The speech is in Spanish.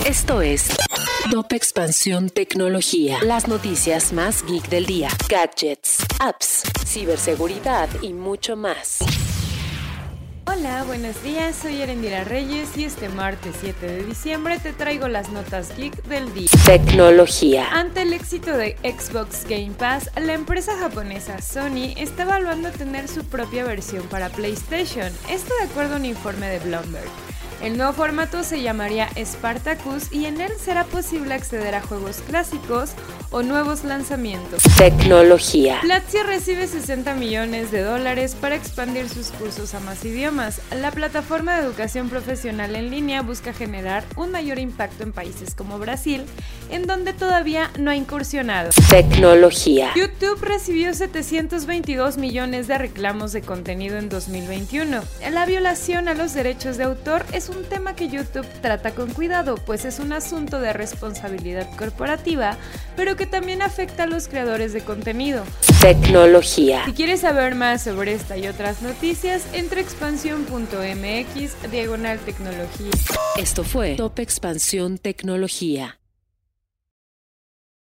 Esto es Top Expansión Tecnología. Las noticias más geek del día. Gadgets, apps, ciberseguridad y mucho más. Hola, buenos días, soy Erendira Reyes y este martes 7 de diciembre te traigo las notas geek del día. Tecnología. Ante el éxito de Xbox Game Pass, la empresa japonesa Sony está evaluando tener su propia versión para PlayStation, esto de acuerdo a un informe de Bloomberg. El nuevo formato se llamaría Spartacus y en él será posible acceder a juegos clásicos o nuevos lanzamientos. Tecnología. Platzi recibe 60 millones de dólares para expandir sus cursos a más idiomas. La plataforma de educación profesional en línea busca generar un mayor impacto en países como Brasil, en donde todavía no ha incursionado. Tecnología. YouTube recibió 722 millones de reclamos de contenido en 2021. La violación a los derechos de autor es un tema que YouTube trata con cuidado, pues es un asunto de responsabilidad corporativa, pero que también afecta a los creadores de contenido. Tecnología. Si quieres saber más sobre esta y otras noticias, entra a expansión.mx diagonal tecnología. Esto fue Top Expansión Tecnología.